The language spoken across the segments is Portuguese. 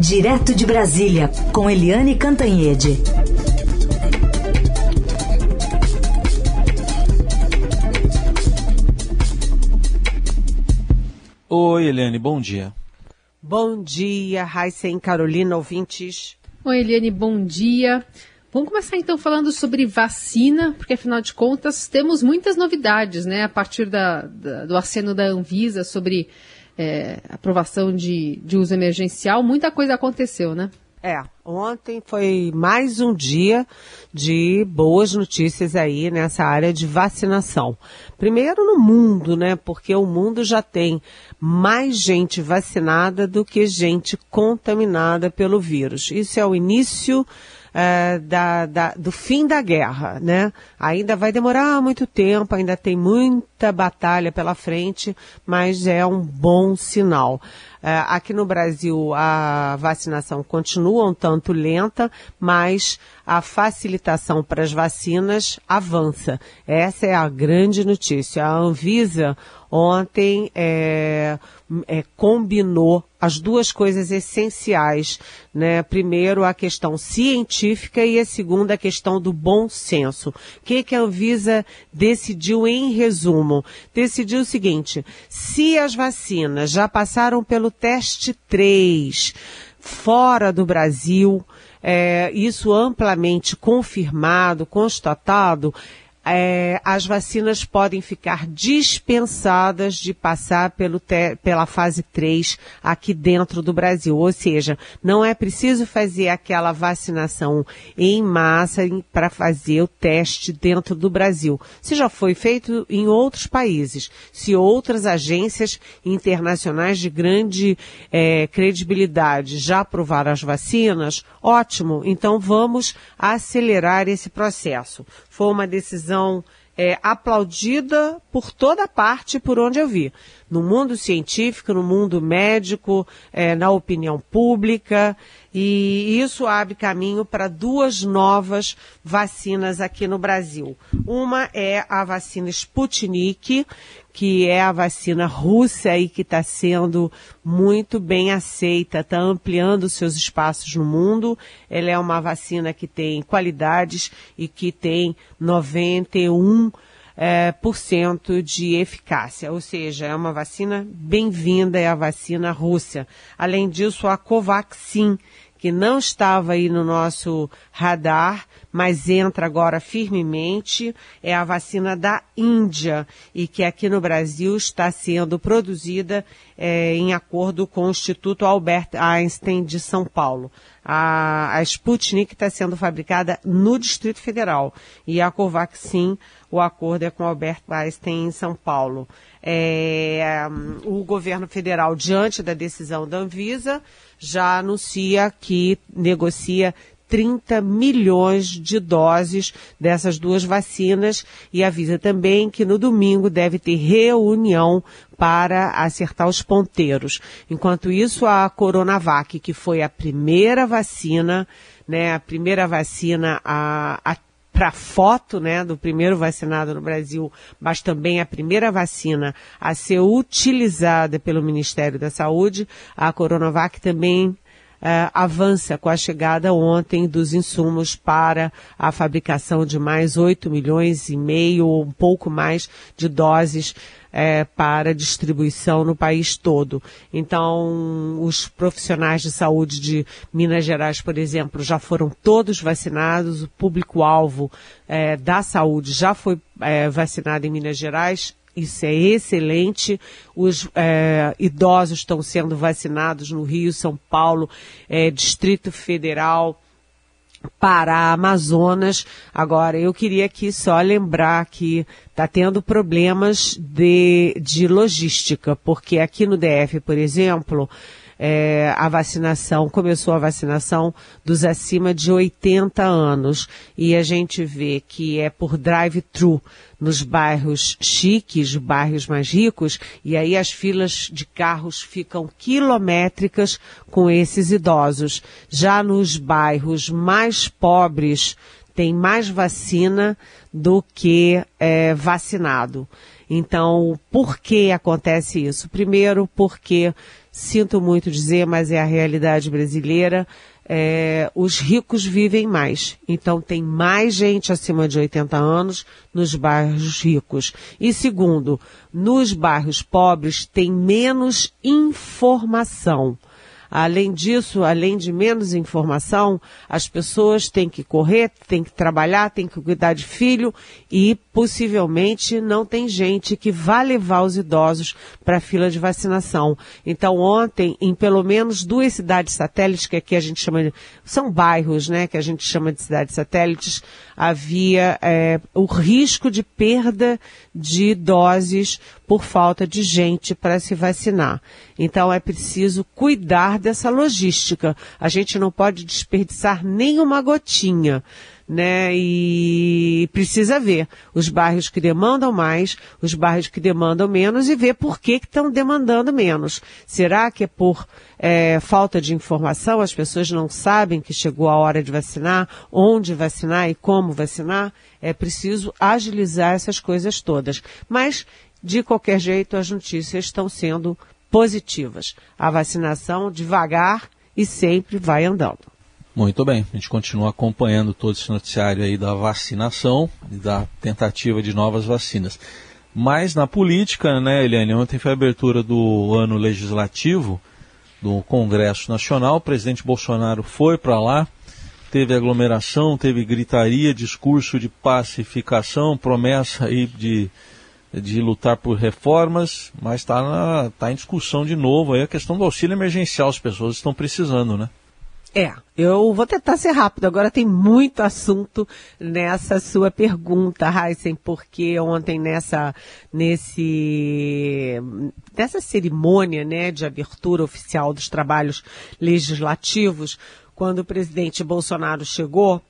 Direto de Brasília, com Eliane Cantanhede. Oi, Eliane, bom dia. Bom dia, Raíssa e Carolina, ouvintes. Oi, Eliane, bom dia. Vamos começar então falando sobre vacina, porque afinal de contas temos muitas novidades, né? A partir da, da, do aceno da Anvisa sobre é, aprovação de, de uso emergencial, muita coisa aconteceu, né? É, ontem foi mais um dia de boas notícias aí nessa área de vacinação. Primeiro no mundo, né? Porque o mundo já tem mais gente vacinada do que gente contaminada pelo vírus. Isso é o início é, da, da, do fim da guerra, né? Ainda vai demorar muito tempo, ainda tem muita batalha pela frente, mas é um bom sinal. É, aqui no Brasil a vacinação continua um tanto lenta, mas a facilitação para as vacinas avança. Essa é a grande notícia. A Anvisa ontem é, é, combinou as duas coisas essenciais, né? Primeiro a questão científica e a segunda a questão do bom senso. O que, que a Anvisa decidiu em resumo? Decidiu o seguinte: se as vacinas já passaram pelo teste 3 fora do Brasil, é, isso amplamente confirmado, constatado, é, as vacinas podem ficar dispensadas de passar te, pela fase 3 aqui dentro do Brasil. Ou seja, não é preciso fazer aquela vacinação em massa para fazer o teste dentro do Brasil. Se já foi feito em outros países, se outras agências internacionais de grande é, credibilidade já aprovaram as vacinas, ótimo. Então vamos acelerar esse processo. Foi uma decisão é, aplaudida por toda parte por onde eu vi. No mundo científico, no mundo médico, é, na opinião pública. E isso abre caminho para duas novas vacinas aqui no Brasil. Uma é a vacina Sputnik, que é a vacina russa e que está sendo muito bem aceita, está ampliando seus espaços no mundo. Ela é uma vacina que tem qualidades e que tem 91 é, por cento de eficácia, ou seja, é uma vacina bem-vinda, é a vacina russa. Além disso, a Covaxin, que não estava aí no nosso radar, mas entra agora firmemente, é a vacina da Índia e que aqui no Brasil está sendo produzida é, em acordo com o Instituto Albert Einstein de São Paulo. A, a Sputnik está sendo fabricada no Distrito Federal e a Covaxin, o acordo é com o Albert Einstein em São Paulo. É, o governo federal, diante da decisão da Anvisa, já anuncia que negocia 30 milhões de doses dessas duas vacinas e avisa também que no domingo deve ter reunião para acertar os ponteiros. Enquanto isso, a Coronavac, que foi a primeira vacina, né, a primeira vacina a, a para foto, né, do primeiro vacinado no Brasil, mas também a primeira vacina a ser utilizada pelo Ministério da Saúde, a Coronavac também Uh, avança com a chegada ontem dos insumos para a fabricação de mais 8 milhões e meio ou um pouco mais de doses é, para distribuição no país todo. Então, os profissionais de saúde de Minas Gerais, por exemplo, já foram todos vacinados, o público-alvo é, da saúde já foi vacinado em Minas Gerais, isso é excelente. Os é, idosos estão sendo vacinados no Rio, São Paulo, é, Distrito Federal, Pará, Amazonas. Agora, eu queria aqui só lembrar que está tendo problemas de, de logística, porque aqui no DF, por exemplo, é, a vacinação, começou a vacinação dos acima de 80 anos. E a gente vê que é por drive-thru nos bairros chiques, bairros mais ricos, e aí as filas de carros ficam quilométricas com esses idosos. Já nos bairros mais pobres, tem mais vacina do que é, vacinado. Então, por que acontece isso? Primeiro, porque, sinto muito dizer, mas é a realidade brasileira, é, os ricos vivem mais. Então tem mais gente acima de 80 anos nos bairros ricos. E segundo, nos bairros pobres tem menos informação. Além disso, além de menos informação, as pessoas têm que correr, têm que trabalhar, têm que cuidar de filho e possivelmente não tem gente que vá levar os idosos para a fila de vacinação. Então, ontem, em pelo menos duas cidades satélites, que aqui a gente chama de, são bairros, né, que a gente chama de cidades satélites, havia é, o risco de perda de doses por falta de gente para se vacinar. Então é preciso cuidar dessa logística. A gente não pode desperdiçar nenhuma gotinha. Né, e precisa ver os bairros que demandam mais, os bairros que demandam menos e ver por que estão demandando menos. Será que é por é, falta de informação? As pessoas não sabem que chegou a hora de vacinar, onde vacinar e como vacinar? É preciso agilizar essas coisas todas. Mas de qualquer jeito, as notícias estão sendo positivas. A vacinação devagar e sempre vai andando. Muito bem, a gente continua acompanhando todo esse noticiário aí da vacinação e da tentativa de novas vacinas. Mas na política, né, Eliane, ontem foi a abertura do ano legislativo do Congresso Nacional, o presidente Bolsonaro foi para lá, teve aglomeração, teve gritaria, discurso de pacificação, promessa aí de de lutar por reformas, mas está tá em discussão de novo aí a questão do auxílio emergencial, as pessoas estão precisando, né? É, eu vou tentar ser rápido. Agora tem muito assunto nessa sua pergunta, Heisen, porque ontem nessa, nesse, nessa cerimônia, né, de abertura oficial dos trabalhos legislativos, quando o presidente Bolsonaro chegou,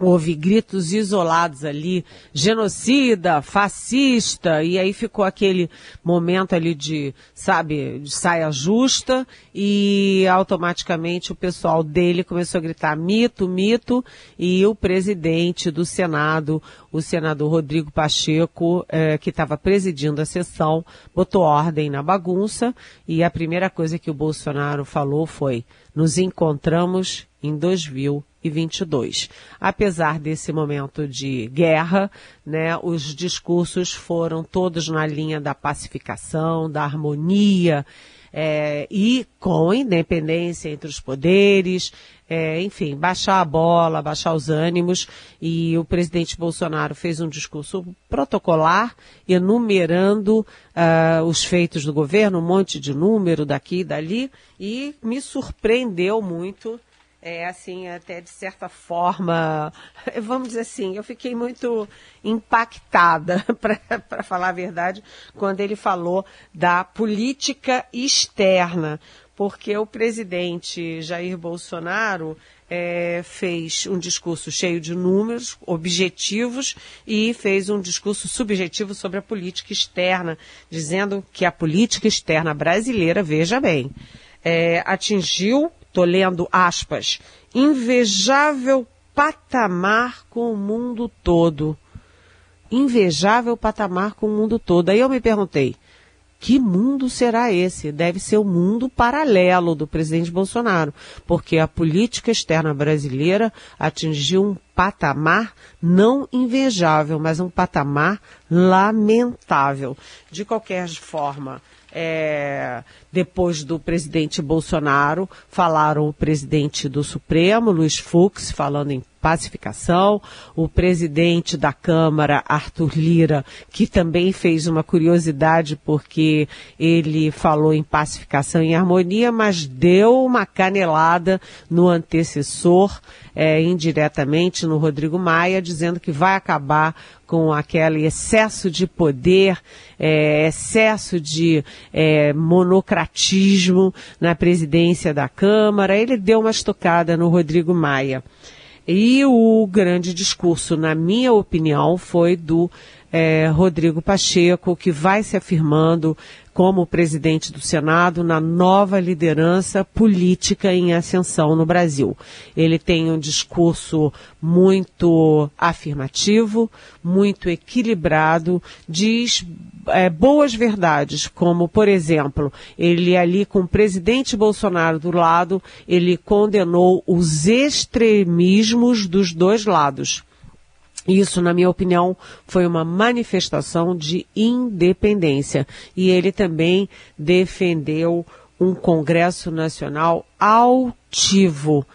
houve gritos isolados ali, genocida, fascista, e aí ficou aquele momento ali de, sabe, de saia justa, e automaticamente o pessoal dele começou a gritar mito, mito, e o presidente do Senado, o senador Rodrigo Pacheco, eh, que estava presidindo a sessão, botou ordem na bagunça, e a primeira coisa que o Bolsonaro falou foi, nos encontramos em 2000 2022. Apesar desse momento de guerra, né, os discursos foram todos na linha da pacificação, da harmonia, é, e com independência entre os poderes, é, enfim, baixar a bola, baixar os ânimos. E o presidente Bolsonaro fez um discurso protocolar, enumerando uh, os feitos do governo, um monte de número daqui e dali, e me surpreendeu muito é assim, até de certa forma, vamos dizer assim, eu fiquei muito impactada, para falar a verdade, quando ele falou da política externa, porque o presidente Jair Bolsonaro é, fez um discurso cheio de números, objetivos, e fez um discurso subjetivo sobre a política externa, dizendo que a política externa brasileira, veja bem, é, atingiu Estou lendo aspas. Invejável patamar com o mundo todo. Invejável patamar com o mundo todo. Aí eu me perguntei, que mundo será esse? Deve ser o mundo paralelo do presidente Bolsonaro, porque a política externa brasileira atingiu um patamar não invejável, mas um patamar lamentável. De qualquer forma, é, depois do presidente Bolsonaro, falaram o presidente do Supremo, Luiz Fux, falando em pacificação, o presidente da Câmara, Arthur Lira, que também fez uma curiosidade porque ele falou em pacificação e harmonia, mas deu uma canelada no antecessor, é, indiretamente no Rodrigo Maia, dizendo que vai acabar com aquele excesso de poder, é, excesso de é, monocratismo na presidência da Câmara. Ele deu uma estocada no Rodrigo Maia. E o grande discurso, na minha opinião, foi do é, Rodrigo Pacheco, que vai se afirmando como presidente do Senado na nova liderança política em ascensão no Brasil. Ele tem um discurso muito afirmativo, muito equilibrado, diz é, boas verdades, como, por exemplo, ele ali com o presidente Bolsonaro do lado, ele condenou os extremismos dos dois lados. Isso, na minha opinião, foi uma manifestação de independência. E ele também defendeu um Congresso Nacional altivo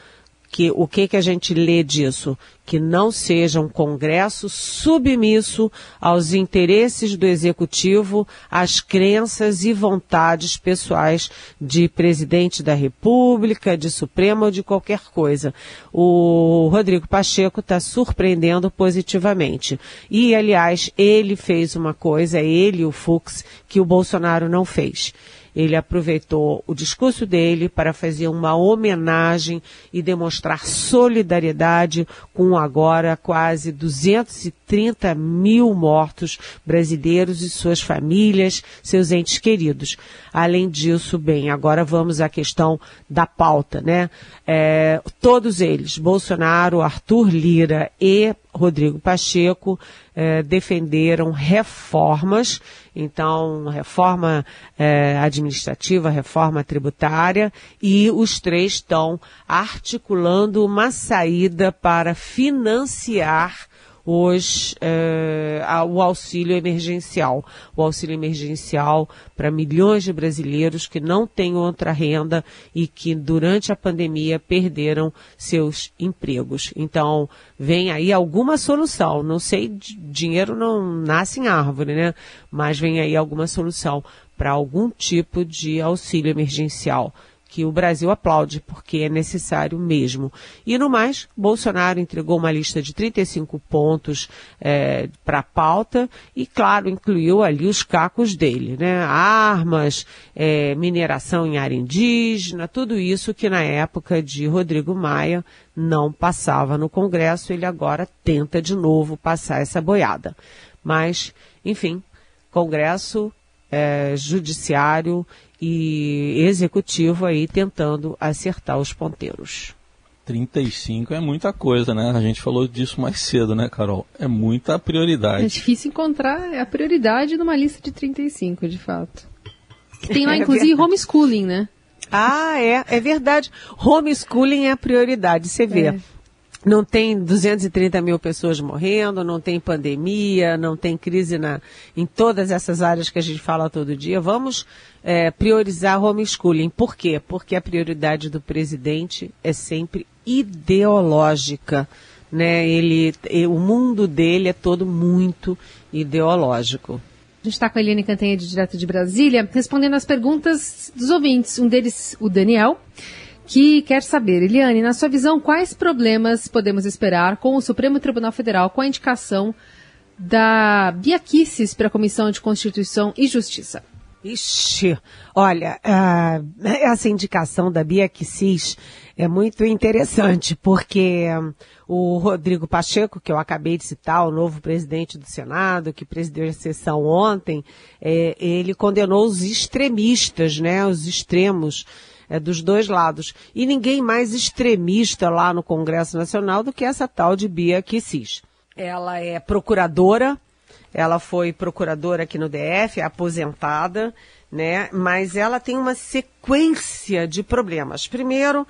que o que que a gente lê disso? Que não seja um Congresso submisso aos interesses do Executivo, às crenças e vontades pessoais de presidente da República, de Supremo ou de qualquer coisa. O Rodrigo Pacheco está surpreendendo positivamente. E, aliás, ele fez uma coisa, ele, o Fux, que o Bolsonaro não fez ele aproveitou o discurso dele para fazer uma homenagem e demonstrar solidariedade com agora quase 230 mil mortos brasileiros e suas famílias, seus entes queridos. Além disso, bem, agora vamos à questão da pauta, né? É, todos eles, Bolsonaro, Arthur Lira e Rodrigo Pacheco, eh, defenderam reformas, então, reforma eh, administrativa, reforma tributária, e os três estão articulando uma saída para financiar os, eh, o auxílio emergencial. O auxílio emergencial para milhões de brasileiros que não têm outra renda e que durante a pandemia perderam seus empregos. Então, vem aí alguma solução. Não sei, dinheiro não nasce em árvore, né? Mas vem aí alguma solução para algum tipo de auxílio emergencial que o Brasil aplaude, porque é necessário mesmo. E no mais, Bolsonaro entregou uma lista de 35 pontos é, para a pauta e, claro, incluiu ali os cacos dele, né? Armas, é, mineração em área indígena, tudo isso que na época de Rodrigo Maia não passava no Congresso, ele agora tenta de novo passar essa boiada. Mas, enfim, Congresso, é, Judiciário e executivo aí tentando acertar os ponteiros. 35 é muita coisa, né? A gente falou disso mais cedo, né, Carol? É muita prioridade. É difícil encontrar a prioridade numa lista de 35, de fato. Tem lá, é inclusive, homeschooling, né? Ah, é, é verdade. Homeschooling é a prioridade, você vê. É não tem 230 mil pessoas morrendo, não tem pandemia, não tem crise na, em todas essas áreas que a gente fala todo dia. Vamos é, priorizar homeschooling. Por quê? Porque a prioridade do presidente é sempre ideológica. Né? Ele, o mundo dele é todo muito ideológico. A gente está com a Eliane Cantanhede, direto de Brasília, respondendo as perguntas dos ouvintes. Um deles, o Daniel que quer saber, Eliane, na sua visão, quais problemas podemos esperar com o Supremo Tribunal Federal com a indicação da Bia Kicis para a Comissão de Constituição e Justiça? Ixi, olha, uh, essa indicação da Bia Kicis é muito interessante, porque um, o Rodrigo Pacheco, que eu acabei de citar, o novo presidente do Senado, que presidiu a sessão ontem, é, ele condenou os extremistas, né, os extremos, é, dos dois lados. E ninguém mais extremista lá no Congresso Nacional do que essa tal de Bia Kicis. Ela é procuradora, ela foi procuradora aqui no DF, é aposentada, né? Mas ela tem uma sequência de problemas. Primeiro,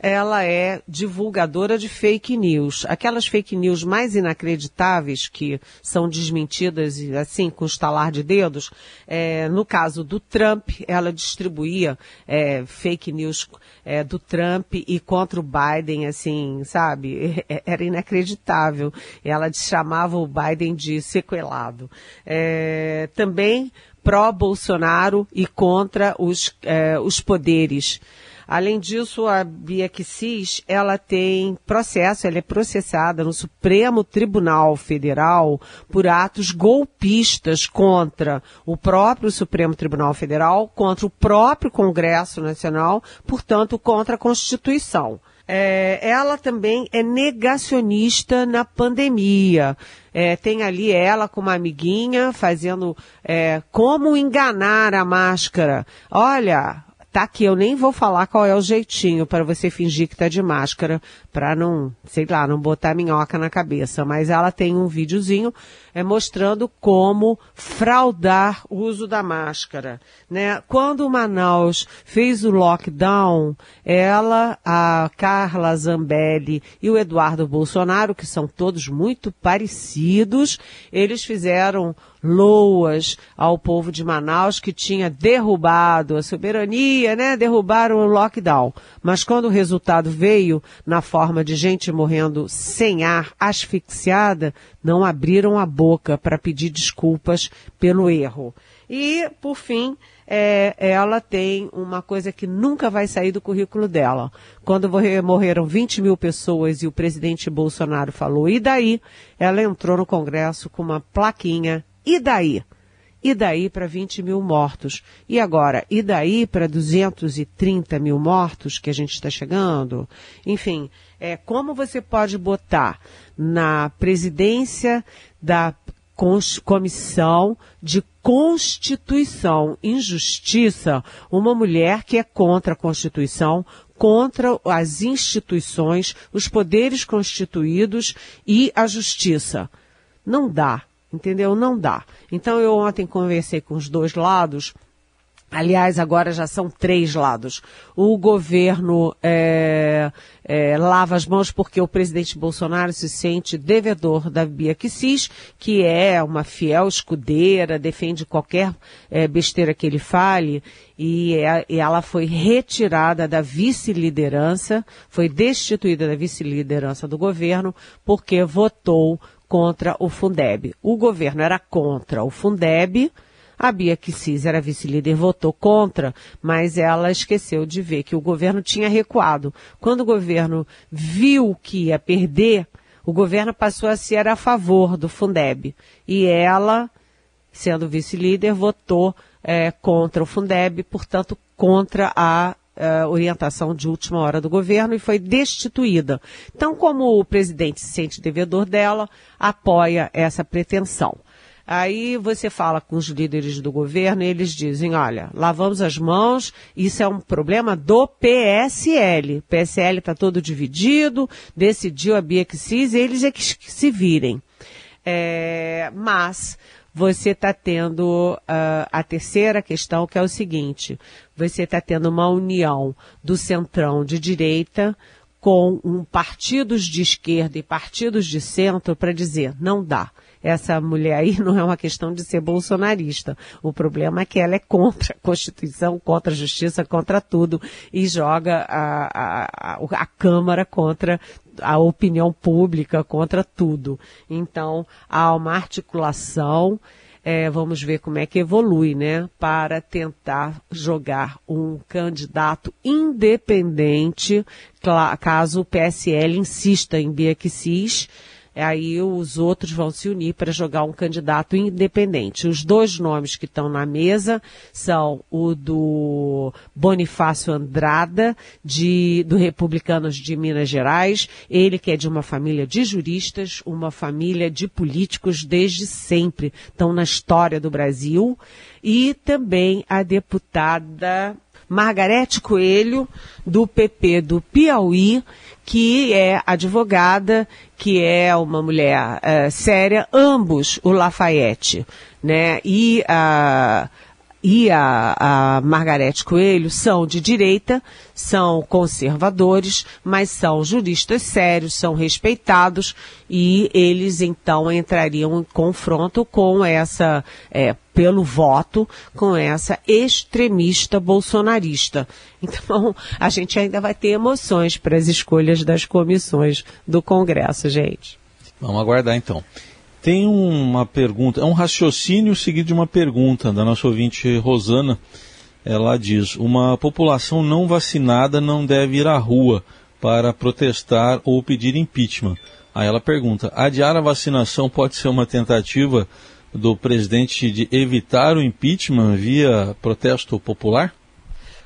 ela é divulgadora de fake news. Aquelas fake news mais inacreditáveis que são desmentidas, assim, com estalar de dedos. É, no caso do Trump, ela distribuía é, fake news é, do Trump e contra o Biden, assim, sabe? É, era inacreditável. Ela chamava o Biden de sequelado. É, também pró-Bolsonaro e contra os, é, os poderes. Além disso, a Bia Kicis, ela tem processo, ela é processada no Supremo Tribunal Federal por atos golpistas contra o próprio Supremo Tribunal Federal, contra o próprio Congresso Nacional, portanto, contra a Constituição. É, ela também é negacionista na pandemia. É, tem ali ela com uma amiguinha fazendo é, como enganar a máscara. Olha, tá aqui, eu nem vou falar qual é o jeitinho para você fingir que tá de máscara, para não, sei lá, não botar minhoca na cabeça, mas ela tem um videozinho é, mostrando como fraudar o uso da máscara, né? Quando Manaus fez o lockdown, ela, a Carla Zambelli e o Eduardo Bolsonaro, que são todos muito parecidos, eles fizeram loas ao povo de Manaus que tinha derrubado a soberania, né? Derrubaram o lockdown. Mas quando o resultado veio na forma de gente morrendo sem ar, asfixiada, não abriram a boca para pedir desculpas pelo erro. E, por fim, é, ela tem uma coisa que nunca vai sair do currículo dela. Quando morreram 20 mil pessoas e o presidente Bolsonaro falou, e daí? Ela entrou no Congresso com uma plaquinha e daí? E daí para 20 mil mortos? E agora? E daí para 230 mil mortos que a gente está chegando? Enfim, é, como você pode botar na presidência da Comissão de Constituição e Justiça uma mulher que é contra a Constituição, contra as instituições, os poderes constituídos e a justiça. Não dá entendeu? Não dá. Então eu ontem conversei com os dois lados. Aliás, agora já são três lados. O governo é, é, lava as mãos porque o presidente Bolsonaro se sente devedor da Bia Kicis, que é uma fiel escudeira, defende qualquer é, besteira que ele fale, e, é, e ela foi retirada da vice-liderança, foi destituída da vice-liderança do governo, porque votou contra o Fundeb. O governo era contra o Fundeb, a Bia Kicis era vice-líder, votou contra, mas ela esqueceu de ver que o governo tinha recuado. Quando o governo viu que ia perder, o governo passou a ser a favor do Fundeb. E ela, sendo vice-líder, votou é, contra o Fundeb, portanto, contra a uh, orientação de última hora do governo e foi destituída. Então, como o presidente se sente devedor dela, apoia essa pretensão. Aí você fala com os líderes do governo e eles dizem, olha, lavamos as mãos, isso é um problema do PSL. O PSL está todo dividido, decidiu a Bia que eles é que se virem. É, mas você está tendo uh, a terceira questão, que é o seguinte: você está tendo uma união do centrão de direita com um partidos de esquerda e partidos de centro para dizer não dá essa mulher aí não é uma questão de ser bolsonarista. O problema é que ela é contra a Constituição, contra a justiça, contra tudo e joga a, a, a, Câmara contra a opinião pública, contra tudo. Então, há uma articulação. É, vamos ver como é que evolui, né? Para tentar jogar um candidato independente, caso o PSL insista em Bia Kicis, aí os outros vão se unir para jogar um candidato independente. Os dois nomes que estão na mesa são o do Bonifácio Andrada, de, do Republicanos de Minas Gerais, ele que é de uma família de juristas, uma família de políticos desde sempre, estão na história do Brasil, e também a deputada Margarete Coelho, do PP do Piauí, que é advogada, que é uma mulher uh, séria, ambos o Lafayette, né? E a e a, a Margarete Coelho são de direita, são conservadores, mas são juristas sérios, são respeitados e eles então entrariam em confronto com essa, é, pelo voto, com essa extremista bolsonarista. Então, a gente ainda vai ter emoções para as escolhas das comissões do Congresso, gente. Vamos aguardar então. Tem uma pergunta, é um raciocínio seguido de uma pergunta da nossa ouvinte Rosana. Ela diz: uma população não vacinada não deve ir à rua para protestar ou pedir impeachment. Aí ela pergunta: adiar a vacinação pode ser uma tentativa do presidente de evitar o impeachment via protesto popular?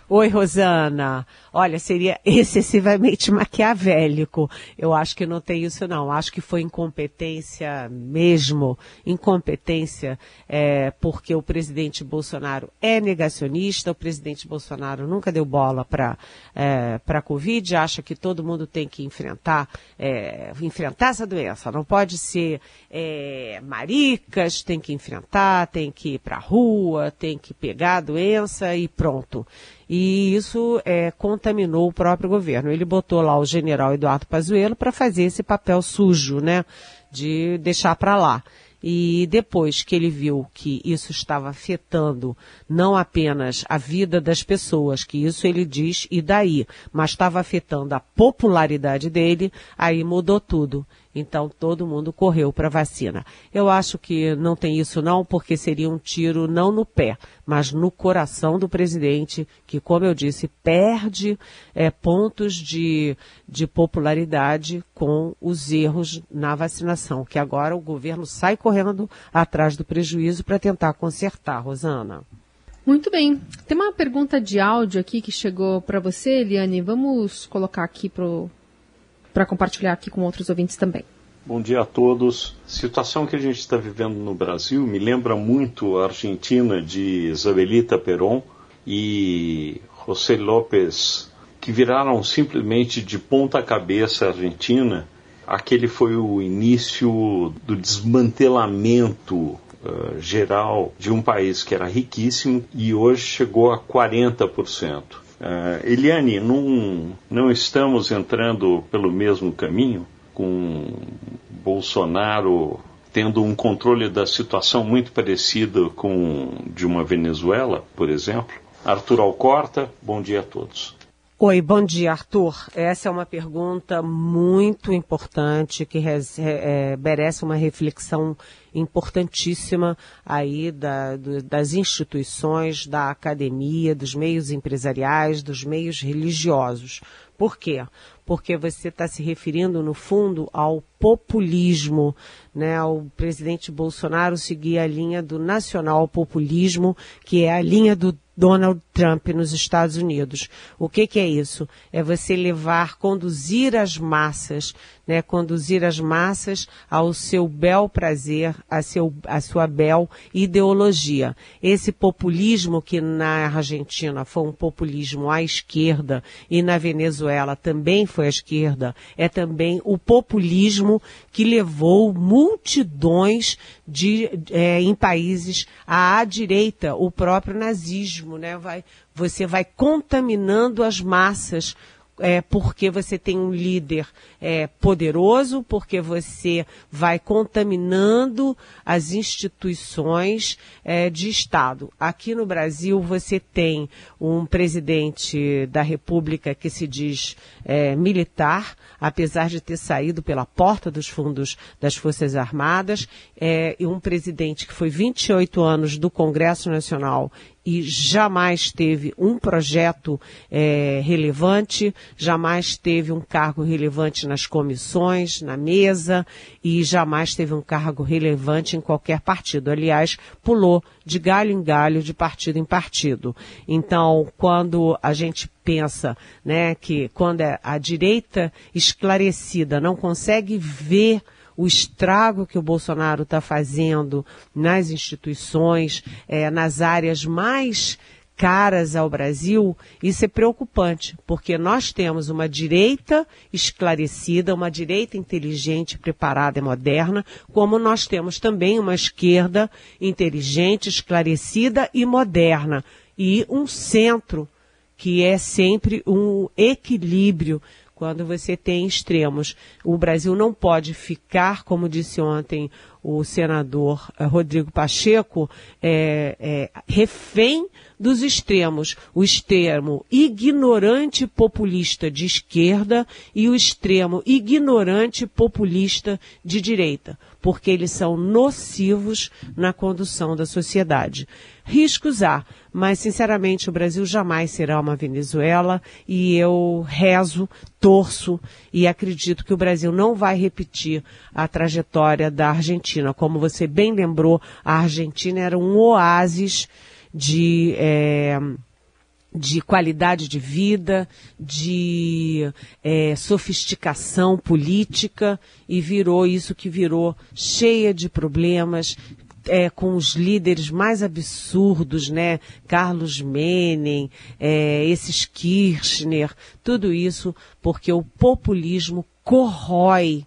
Oi, Rosana. Olha, seria excessivamente maquiavélico. Eu acho que não tem isso, não. Acho que foi incompetência mesmo. Incompetência, é, porque o presidente Bolsonaro é negacionista. O presidente Bolsonaro nunca deu bola para é, a Covid. Acha que todo mundo tem que enfrentar, é, enfrentar essa doença. Não pode ser é, maricas, tem que enfrentar, tem que ir para a rua, tem que pegar a doença e pronto e isso é, contaminou o próprio governo. Ele botou lá o general Eduardo Pazuello para fazer esse papel sujo, né, de deixar para lá. E depois que ele viu que isso estava afetando não apenas a vida das pessoas, que isso ele diz e daí, mas estava afetando a popularidade dele, aí mudou tudo. Então todo mundo correu para a vacina. Eu acho que não tem isso não, porque seria um tiro não no pé, mas no coração do presidente, que, como eu disse, perde é, pontos de, de popularidade com os erros na vacinação, que agora o governo sai correndo atrás do prejuízo para tentar consertar, Rosana. Muito bem. Tem uma pergunta de áudio aqui que chegou para você, Eliane. Vamos colocar aqui para para compartilhar aqui com outros ouvintes também. Bom dia a todos. Situação que a gente está vivendo no Brasil me lembra muito a Argentina de Isabelita Perón e José López, que viraram simplesmente de ponta cabeça a Argentina. Aquele foi o início do desmantelamento uh, geral de um país que era riquíssimo e hoje chegou a 40%. Uh, Eliane, não, não estamos entrando pelo mesmo caminho, com Bolsonaro tendo um controle da situação muito parecido com de uma Venezuela, por exemplo. Arthur Alcorta, bom dia a todos. Oi, bom dia, Arthur. Essa é uma pergunta muito importante que é, merece uma reflexão importantíssima aí da, do, das instituições, da academia, dos meios empresariais, dos meios religiosos. Por quê? Porque você está se referindo, no fundo, ao populismo, né? O presidente Bolsonaro seguia a linha do nacional populismo, que é a linha do Donald Trump nos Estados Unidos. O que, que, é isso? É você levar, conduzir as massas, né, conduzir as massas ao seu bel prazer, a, seu, a sua bel ideologia. Esse populismo que na Argentina foi um populismo à esquerda e na Venezuela também foi à esquerda, é também o populismo que levou multidões de, é, em países à direita, o próprio nazismo, né? Vai, você vai contaminando as massas é, porque você tem um líder é, poderoso, porque você vai contaminando as instituições é, de Estado. Aqui no Brasil você tem um presidente da República que se diz é, militar, apesar de ter saído pela porta dos fundos das Forças Armadas, é, e um presidente que foi 28 anos do Congresso Nacional e jamais teve um projeto é, relevante, jamais teve um cargo relevante nas comissões, na mesa e jamais teve um cargo relevante em qualquer partido. Aliás, pulou de galho em galho, de partido em partido. Então, quando a gente pensa, né, que quando é a direita esclarecida não consegue ver o estrago que o Bolsonaro está fazendo nas instituições, é, nas áreas mais caras ao Brasil, isso é preocupante, porque nós temos uma direita esclarecida, uma direita inteligente, preparada e moderna, como nós temos também uma esquerda inteligente, esclarecida e moderna, e um centro que é sempre um equilíbrio quando você tem extremos. O Brasil não pode ficar, como disse ontem o senador eh, Rodrigo Pacheco, é, é, refém dos extremos. O extremo ignorante populista de esquerda e o extremo ignorante populista de direita, porque eles são nocivos na condução da sociedade. Riscos há, mas sinceramente o Brasil jamais será uma Venezuela e eu rezo, torço e acredito que o Brasil não vai repetir a trajetória da Argentina. Como você bem lembrou, a Argentina era um oásis de, é, de qualidade de vida, de é, sofisticação política e virou isso que virou cheia de problemas. É, com os líderes mais absurdos, né? Carlos Menem, é, esses Kirchner, tudo isso porque o populismo corrói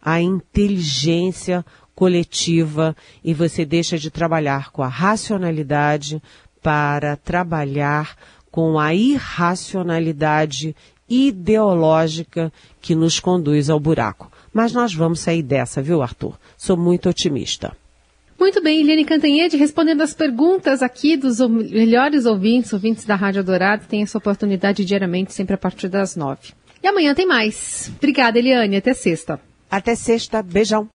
a inteligência coletiva e você deixa de trabalhar com a racionalidade para trabalhar com a irracionalidade ideológica que nos conduz ao buraco. Mas nós vamos sair dessa, viu, Arthur? Sou muito otimista. Muito bem, Eliane Cantanhede, respondendo as perguntas aqui dos melhores ouvintes, ouvintes da Rádio Dourado, tem essa oportunidade diariamente, sempre a partir das nove. E amanhã tem mais. Obrigada, Eliane. Até sexta. Até sexta. Beijão.